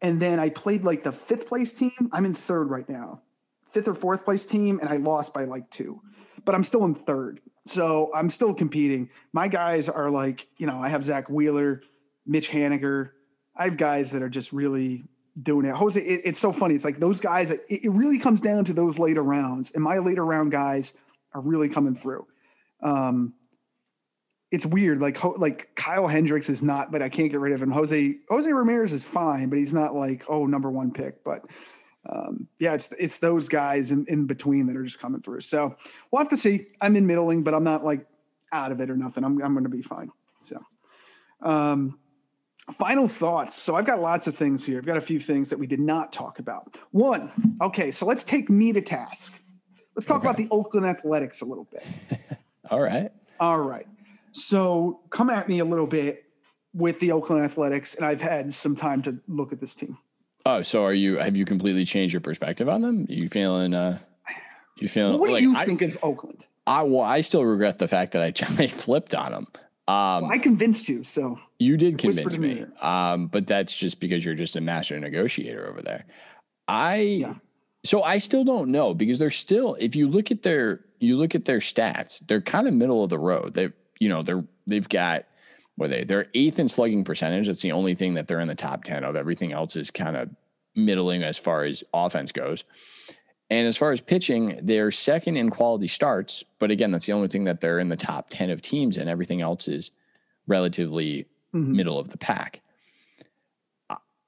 and then I played like the fifth place team. I'm in third right now fifth or fourth place team and I lost by like two, but I'm still in third. So I'm still competing. My guys are like, you know, I have Zack Wheeler, Mitch Haniger. I have guys that are just really doing it. Jose, it, it's so funny. It's like those guys, it, it, really comes down to those later rounds. And my later round guys are really coming through. Um, it's weird. Like like Kyle Hendricks is not, but I can't get rid of him. Jose Jose Ramirez is fine, but he's not like oh number one pick. But um, yeah, it's it's those guys in, in between that are just coming through. So we'll have to see. I'm in middling, but I'm not like out of it or nothing. I'm I'm going to be fine. So, um, final thoughts. So I've got lots of things here. I've got a few things that we did not talk about. One, okay, so let's take me to task. Let's talk okay. about the Oakland Athletics a little bit. All right. All right. So come at me a little bit with the Oakland Athletics, and I've had some time to look at this team. Oh, so are you? Have you completely changed your perspective on them? Are you feeling? uh You feeling? Well, what like, do you I, think of Oakland? I well, I still regret the fact that I, I flipped on them. Um, well, I convinced you, so you did convince me. Um, but that's just because you're just a master negotiator over there. I yeah. so I still don't know because they're still. If you look at their, you look at their stats, they're kind of middle of the road. They, you know, they're they've got were they? They're eighth in slugging percentage. That's the only thing that they're in the top 10 of. Everything else is kind of middling as far as offense goes. And as far as pitching, they're second in quality starts. But again, that's the only thing that they're in the top 10 of teams, and everything else is relatively mm-hmm. middle of the pack.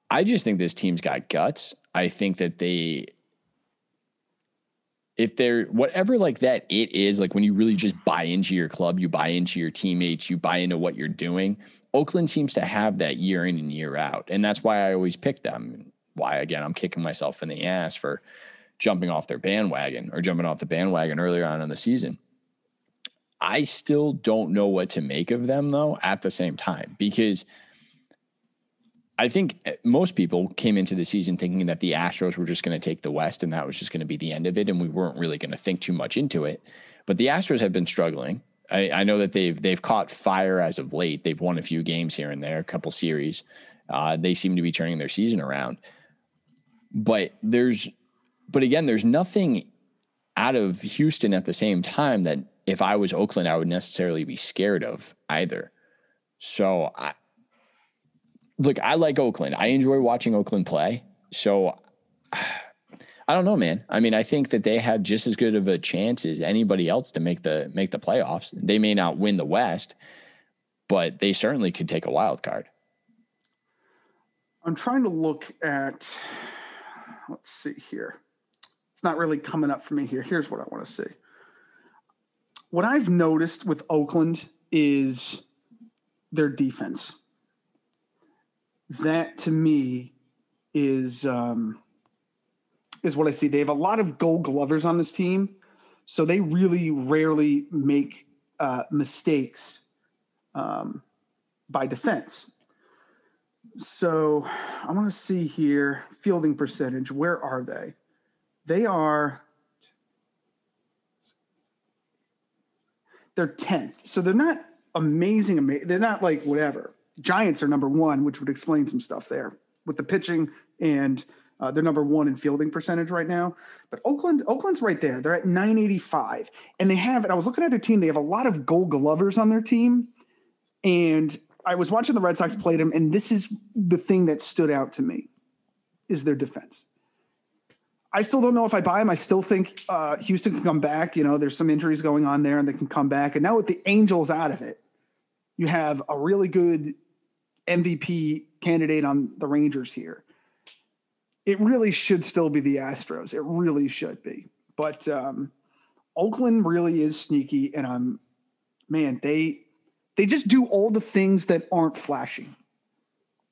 I just think this team's got guts. I think that they if they're whatever like that it is like when you really just buy into your club you buy into your teammates you buy into what you're doing oakland seems to have that year in and year out and that's why i always pick them why again i'm kicking myself in the ass for jumping off their bandwagon or jumping off the bandwagon earlier on in the season i still don't know what to make of them though at the same time because I think eh, most people came into the season thinking that the Astros were just going to take the West and that was just going to be the end of it, and we weren't really going to think too much into it. But the Astros have been struggling. I, I, know that they've they've caught fire as of late. They've won a few games here and there, a couple series. Uh, they seem to be turning their season around. But there's, but again, there's nothing out of Houston at the same time that if I was Oakland, I would necessarily be scared of either. So I, look, I like Oakland. I enjoy watching Oakland play. So I don't know, man. I mean, I think that they have just as good of a chance as anybody else to make the make the playoffs. They may not win the West, but they certainly could take a wild card. I'm trying to look at let's see here. It's not really coming up for me here. Here's what I want to see. What I've noticed with Oakland is their defense that to me is um, is what I see. They have a lot of Gold Glovers on this team, so they really rarely make uh, mistakes um, by defense. So I want to see here fielding percentage. Where are they? They are they're tenth, so they're not amazing. Amazing. They're not like whatever. Giants are number one, which would explain some stuff there with the pitching and uh, they're number one in fielding percentage right now. But Oakland, Oakland's right there. They're at 985, and they have. And I was looking at their team. They have a lot of Gold Glovers on their team, and I was watching the Red Sox play them, and this is the thing that stood out to me: is their defense. I still don't know if I buy them. I still think uh, Houston can come back. You know, there's some injuries going on there, and they can come back. And now with the Angels out of it, you have a really good MVP candidate on the Rangers here. It really should still be the Astros. It really should be. But um, Oakland really is sneaky, and I'm man, they they just do all the things that aren't flashy.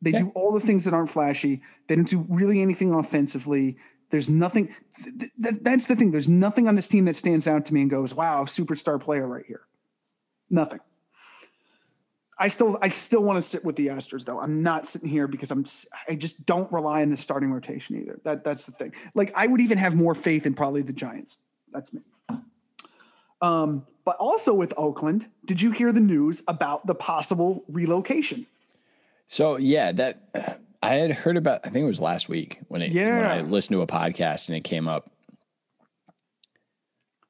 They do all the things that aren't flashy. They don't do really anything offensively. There's nothing. Th- th- that's the thing. There's nothing on this team that stands out to me and goes, "Wow, superstar player right here." Nothing. I still I still want to sit with the Astros though. I'm not sitting here because I'm I just don't rely on the starting rotation either. That that's the thing. Like I would even have more faith in probably the Giants. That's me. Um, but also with Oakland, did you hear the news about the possible relocation? So yeah, that I had heard about. I think it was last week when it yeah. when I listened to a podcast and it came up.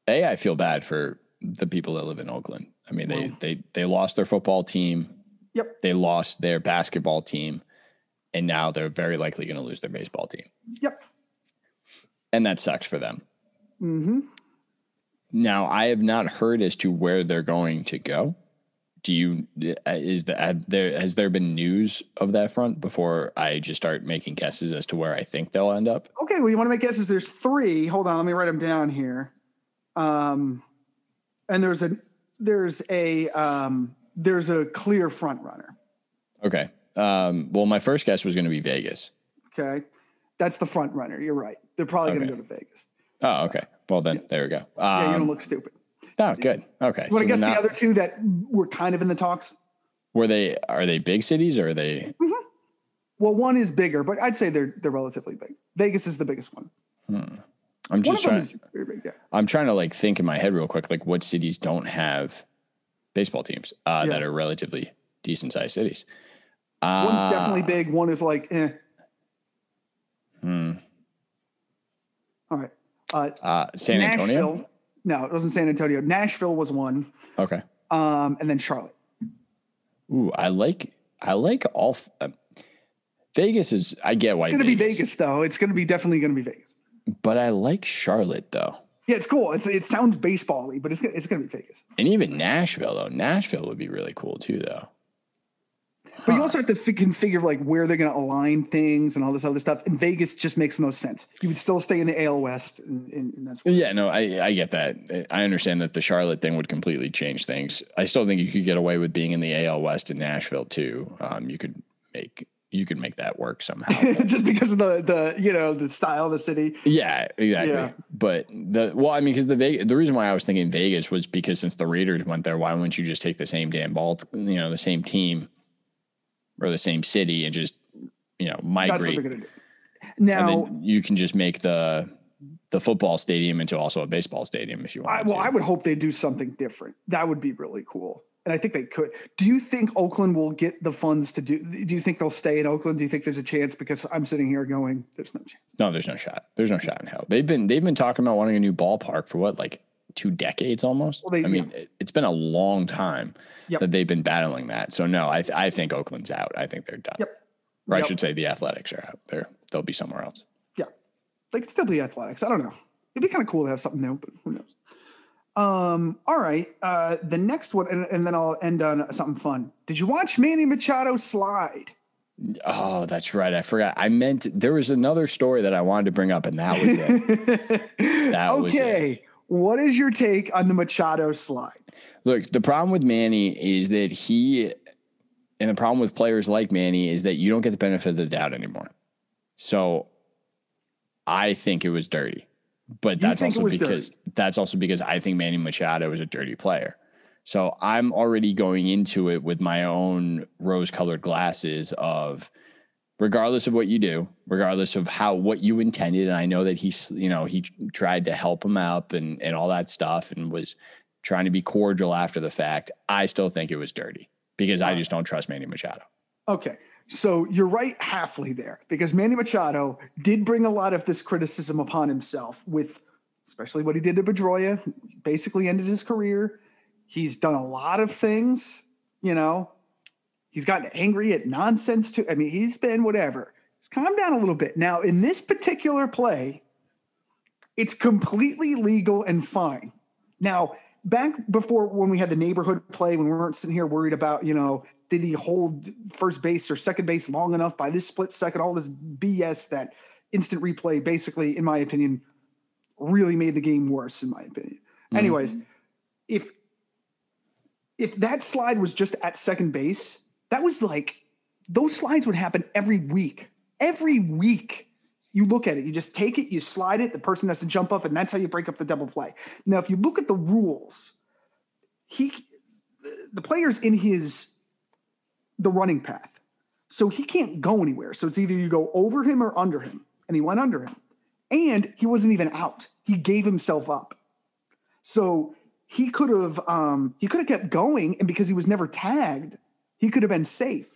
A, I feel bad for the people that live in Oakland. I mean, they they they lost their football team. Yep. They lost their basketball team, and now they're very likely going to lose their baseball team. Yep. And that sucks for them. Mm-hmm. Now, I have not heard as to where they're going to go. Do you uh, is the there has there been news of that front before I just start making guesses as to where I think they'll end up? Okay, well, you want to make guesses? There's three. Hold on, let me write them down here. Um, and there's a there's a um, there's a clear front runner. Okay. Um, well, my first guess was going to be Vegas. Okay, that's the front runner. You're right. They're probably okay. going to go to Vegas. Oh, okay. Well, then yeah. there we go. Um, yeah, you don't um, look stupid. Oh, good. Okay. To so guess not, the other two that were kind of in the talks? Were they? Are they big cities or are they? Mm-hmm. Well, one is bigger, but I'd say they're they're relatively big. Vegas is the biggest one. Hmm. I'm just trying. Big, yeah. I'm trying to like think in my head real quick, like what cities don't have baseball teams uh, yeah. that are relatively decent sized cities. Uh, One's definitely big. One is like, eh. Hmm. All right. Uh, uh, San Antonio. No, it wasn't San Antonio. Nashville was one. Okay. Um, and then Charlotte. Ooh, I like I like all. Uh, Vegas is. I get why it's going to be Vegas though. It's going to be definitely going to be Vegas. But I like Charlotte though. Yeah, it's cool. It's it sounds baseball-y, but it's it's gonna be Vegas. And even Nashville though. Nashville would be really cool too though. But you also have to f- configure like where they're going to align things and all this other stuff. And Vegas just makes no sense. You would still stay in the AL West, and, and that's yeah. No, I I get that. I understand that the Charlotte thing would completely change things. I still think you could get away with being in the AL West in Nashville too. Um, you could make you could make that work somehow. just because of the the you know the style of the city. Yeah, exactly. Yeah. But the well, I mean, because the Vegas, the reason why I was thinking Vegas was because since the Raiders went there, why wouldn't you just take the same damn ball, you know, the same team or the same city and just you know migrate? Now you can just make the the football stadium into also a baseball stadium if you want. I, well, to. I would hope they do something different. That would be really cool and I think they could. Do you think Oakland will get the funds to do? Do you think they'll stay in Oakland? Do you think there's a chance? Because I'm sitting here going, there's no chance. No, there's no shot. There's no shot in hell. They've been they've been talking about wanting a new ballpark for what like two decades almost. Well, they, I mean, yeah. it's been a long time yep. that they've been battling that. So no, I I think Oakland's out. I think they're done. Yep. Or yep. I should say the Athletics are out. They're they'll be somewhere else. Yeah, they could still be Athletics. I don't know. It'd be kind of cool to have something new, but who knows? Um, all right. Uh, the next one, and, and, then I'll end on something fun. Did you watch Manny Machado slide? Oh, that's right. I forgot. I meant there was another story that I wanted to bring up, and that was it. that okay. Was it. What is your take on the Machado slide? Look, the problem with Manny is that he, and the problem with players like Manny is that you don't get the benefit of the doubt anymore. So I think it was dirty. But that's also because dirty. that's also because I think Manny Machado is a dirty player. So I'm already going into it with my own rose-colored glasses of regardless of what you do, regardless of how what you intended, and I know that he's you know he tried to help him out and and all that stuff and was trying to be cordial after the fact. I still think it was dirty because I just don't trust Manny Machado. Okay. So you're right halfly there because Manny Machado did bring a lot of this criticism upon himself with especially what he did to Pedroia, basically ended his career. He's done a lot of things, you know. He's gotten angry at nonsense too. I mean, he's been whatever. He's calmed down a little bit. Now, in this particular play, it's completely legal and fine. Now, back before when we had the neighborhood play, when we weren't sitting here worried about, you know, did he hold first base or second base long enough by this split second? All this BS that instant replay basically, in my opinion, really made the game worse, in my opinion. Mm-hmm. Anyways, if if that slide was just at second base, that was like those slides would happen every week. Every week. You look at it, you just take it, you slide it, the person has to jump up, and that's how you break up the double play. Now, if you look at the rules, he the player's in his the running path. So he can't go anywhere. So it's either you go over him or under him. And he went under him. And he wasn't even out. He gave himself up. So he could have um, he could have kept going, and because he was never tagged, he could have been safe.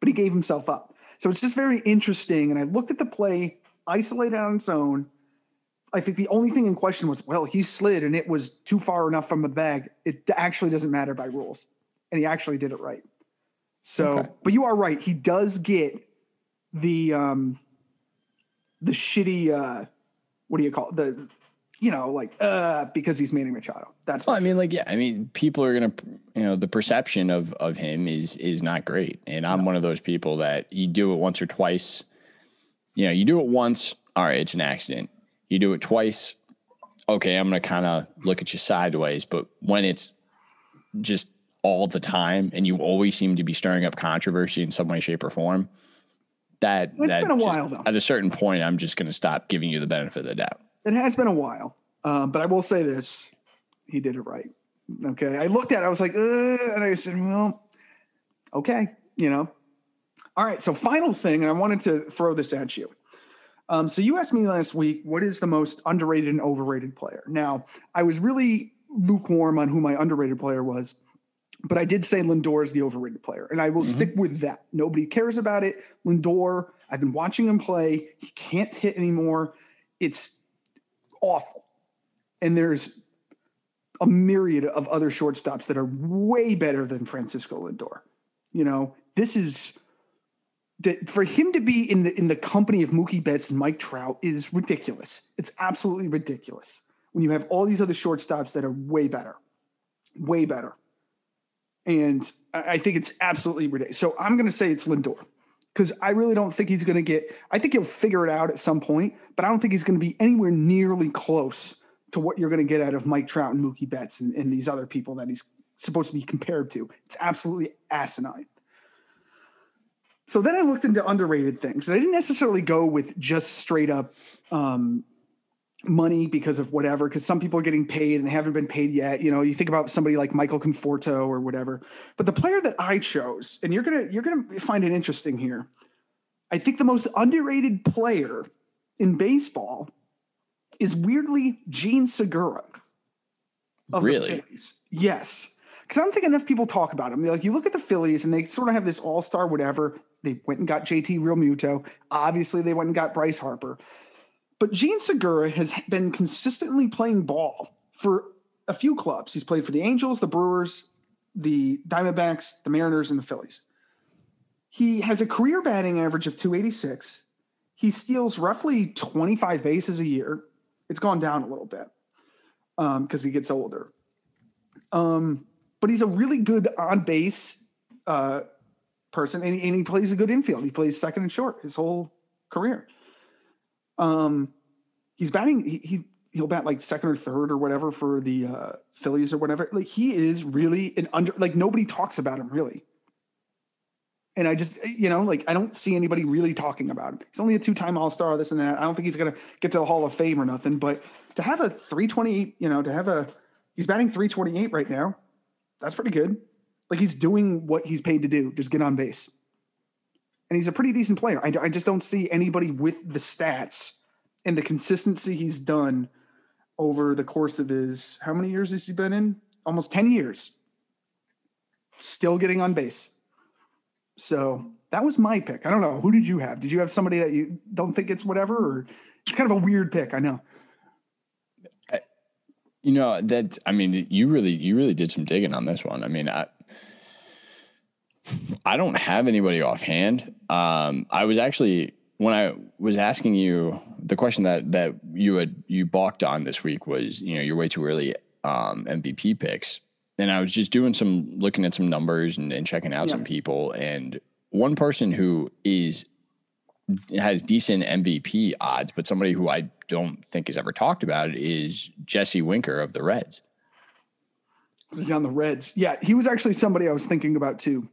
But he gave himself up. So it's just very interesting. And I looked at the play isolated on its own. I think the only thing in question was, well, he slid and it was too far enough from the bag. It actually doesn't matter by rules. And he actually did it right. So, okay. but you are right. He does get the um the shitty uh what do you call it? the you know like uh because he's Manny Machado. That's well, I mean like yeah, I mean people are gonna you know the perception of of him is is not great, and I'm no. one of those people that you do it once or twice. You know, you do it once, all right, it's an accident. You do it twice, okay, I'm gonna kind of look at you sideways. But when it's just all the time and you always seem to be stirring up controversy in some way, shape, or form, that it's that been a while though. At a certain point, I'm just going to stop giving you the benefit of the doubt. It has been a while, um, but I will say this: he did it right. Okay, I looked at it, I was like, and I said, well, okay, you know. All right, so final thing, and I wanted to throw this at you. Um, so you asked me last week, what is the most underrated and overrated player? Now, I was really lukewarm on who my underrated player was. But I did say Lindor is the overrated player, and I will mm-hmm. stick with that. Nobody cares about it. Lindor, I've been watching him play. He can't hit anymore. It's awful. And there's a myriad of other shortstops that are way better than Francisco Lindor. You know, this is for him to be in the in the company of Mookie Betts and Mike Trout is ridiculous. It's absolutely ridiculous when you have all these other shortstops that are way better, way better And I think it's absolutely ridiculous. So I'm going to say it's Lindor because I really don't think he's going to get. I think he'll figure it out at some point, but I don't think he's going to be anywhere nearly close to what you're going to get out of Mike Trout and Mookie Betts and, and these other people that he's supposed to be compared to. It's absolutely asinine. So then I looked into underrated things. And I didn't necessarily go with just straight up um, money because of whatever, because some people are getting paid and they haven't been paid yet. You know, you think about somebody like Michael Conforto or whatever. But the player that I chose, and you're gonna you're gonna find it interesting here. I think the most underrated player in baseball is weirdly Jean Segura. Really? Yes. Because I don't think enough people talk about him. Like you look at the Phillies and they sort of have this all-star whatever. They went and got JT Realmuto Obviously, they went and got Bryce Harper. But Jean Segura has been consistently playing ball for a few clubs. He's played for the Angels, the Brewers, the Diamondbacks, the Mariners, and the Phillies. He has a career batting average of 286. He steals roughly 25 bases a year. It's gone down a little bit because um, he gets older. Um, but he's a really good on base uh, person, and and he plays a good infield. He plays second and short his whole career. Um, he's batting. He, he he'll bat like second or third or whatever for the uh, Phillies or whatever. Like he is really an under. Like nobody talks about him really. And I just, you know, like I don't see anybody really talking about him. He's only a two-time All-Star, this and that. I don't think he's gonna get to the Hall of Fame or nothing. But to have a 328, you know, to have a, he's batting 328 right now. That's pretty good. Like he's doing what he's paid to do, just get on base and he's a pretty decent player. I, I just don't see anybody with the stats and the consistency he's done over the course of his how many years has he been in? Almost 10 years. Still getting on base. So that was my pick. I don't know. Who did you have? Did you have somebody that you don't think it's whatever? Or it's kind of a weird pick, I know. You know, that I mean, you really you really did some digging on this one. I mean, I I don't have anybody offhand. Um, I was actually when I was asking you the question that that you had you balked on this week was you know you're way too early um, MVP picks, and I was just doing some looking at some numbers and, and checking out yeah. some people, and one person who is has decent MVP odds, but somebody who I don't think has ever talked about it is Jesse Winker of the Reds. He's on the Reds. Yeah, he was actually somebody I was thinking about too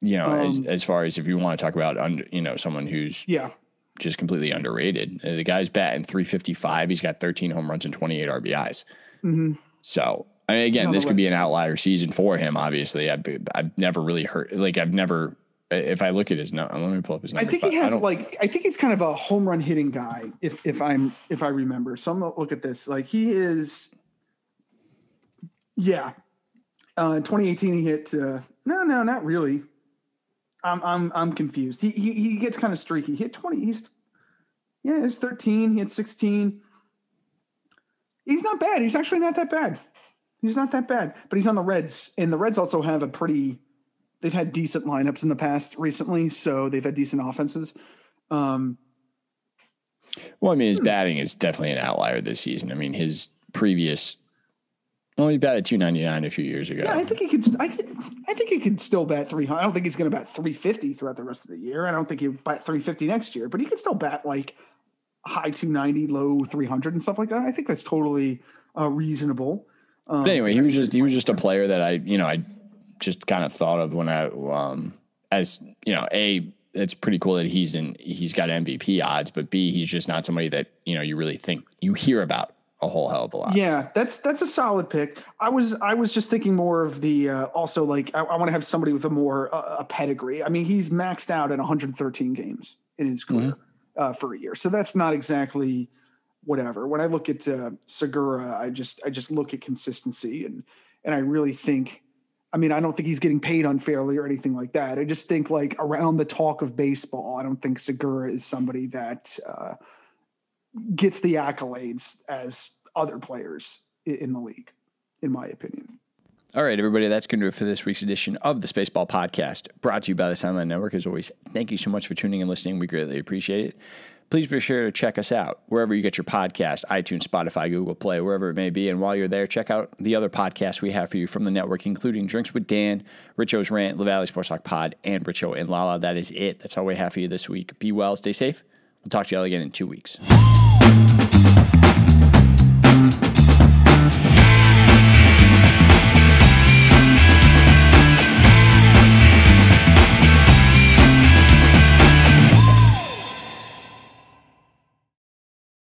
you know, um, as, as far as if you want to talk about, under, you know, someone who's yeah just completely underrated. Uh, the guy's batting 355. He's got 13 home runs and 28 RBIs. Mm-hmm. So, I mean, again, this could be an outlier season for him. Obviously, I've, I've never really heard like I've never. If I look at his no, let me pull up his. I think he has I like I think he's kind of a home run hitting guy. If if I'm if I remember, so I'm gonna look at this. Like he is, yeah. Uh, in 2018, he hit. Uh, no, no, not really. I'm I'm I'm confused. He he, he gets kind of streaky. He hit 20. He's yeah, he's 13. He had 16. He's not bad. He's actually not that bad. He's not that bad. But he's on the Reds, and the Reds also have a pretty. They've had decent lineups in the past recently, so they've had decent offenses. Um, well, I mean, his hmm. batting is definitely an outlier this season. I mean, his previous well, he batted 299 a few years ago. Yeah, I think he could. I, I think he could still bat 300. I don't think he's going to bat 350 throughout the rest of the year. I don't think he'll bat 350 next year, but he could still bat like high 290, low 300 and stuff like that. I think that's totally uh, reasonable. Um, but anyway, he was just he was just a player that I you know I just kind of thought of when I um as you know a it's pretty cool that he's in he's got MVP odds, but B he's just not somebody that you know you really think you hear about a whole hell of a lot. Yeah, that's that's a solid pick. I was I was just thinking more of the uh, also like I, I want to have somebody with a more uh, a pedigree. I mean, he's maxed out at 113 games in his career mm-hmm. uh, for a year, so that's not exactly whatever. When I look at uh, Segura, I just I just look at consistency and and I really think. I mean, I don't think he's getting paid unfairly or anything like that. I just think like around the talk of baseball, I don't think Segura is somebody that uh, gets the accolades as other players in the league, in my opinion. All right, everybody, that's going to do it for this week's edition of the Spaceball Podcast, brought to you by the Soundline Network. As always, thank you so much for tuning and listening. We greatly appreciate it. please be sure to check us out wherever you get your podcast iTunes, Spotify, Google Play, wherever it may be. And while you're there, check out the other podcasts we have for you from the network, including Drinks with Dan, Richo's Rant, LaValley Sports Talk Pod, and Richo and Lala. That is it. That's all we have for you this week. Be well, stay safe. We'll talk to you all again in two weeks.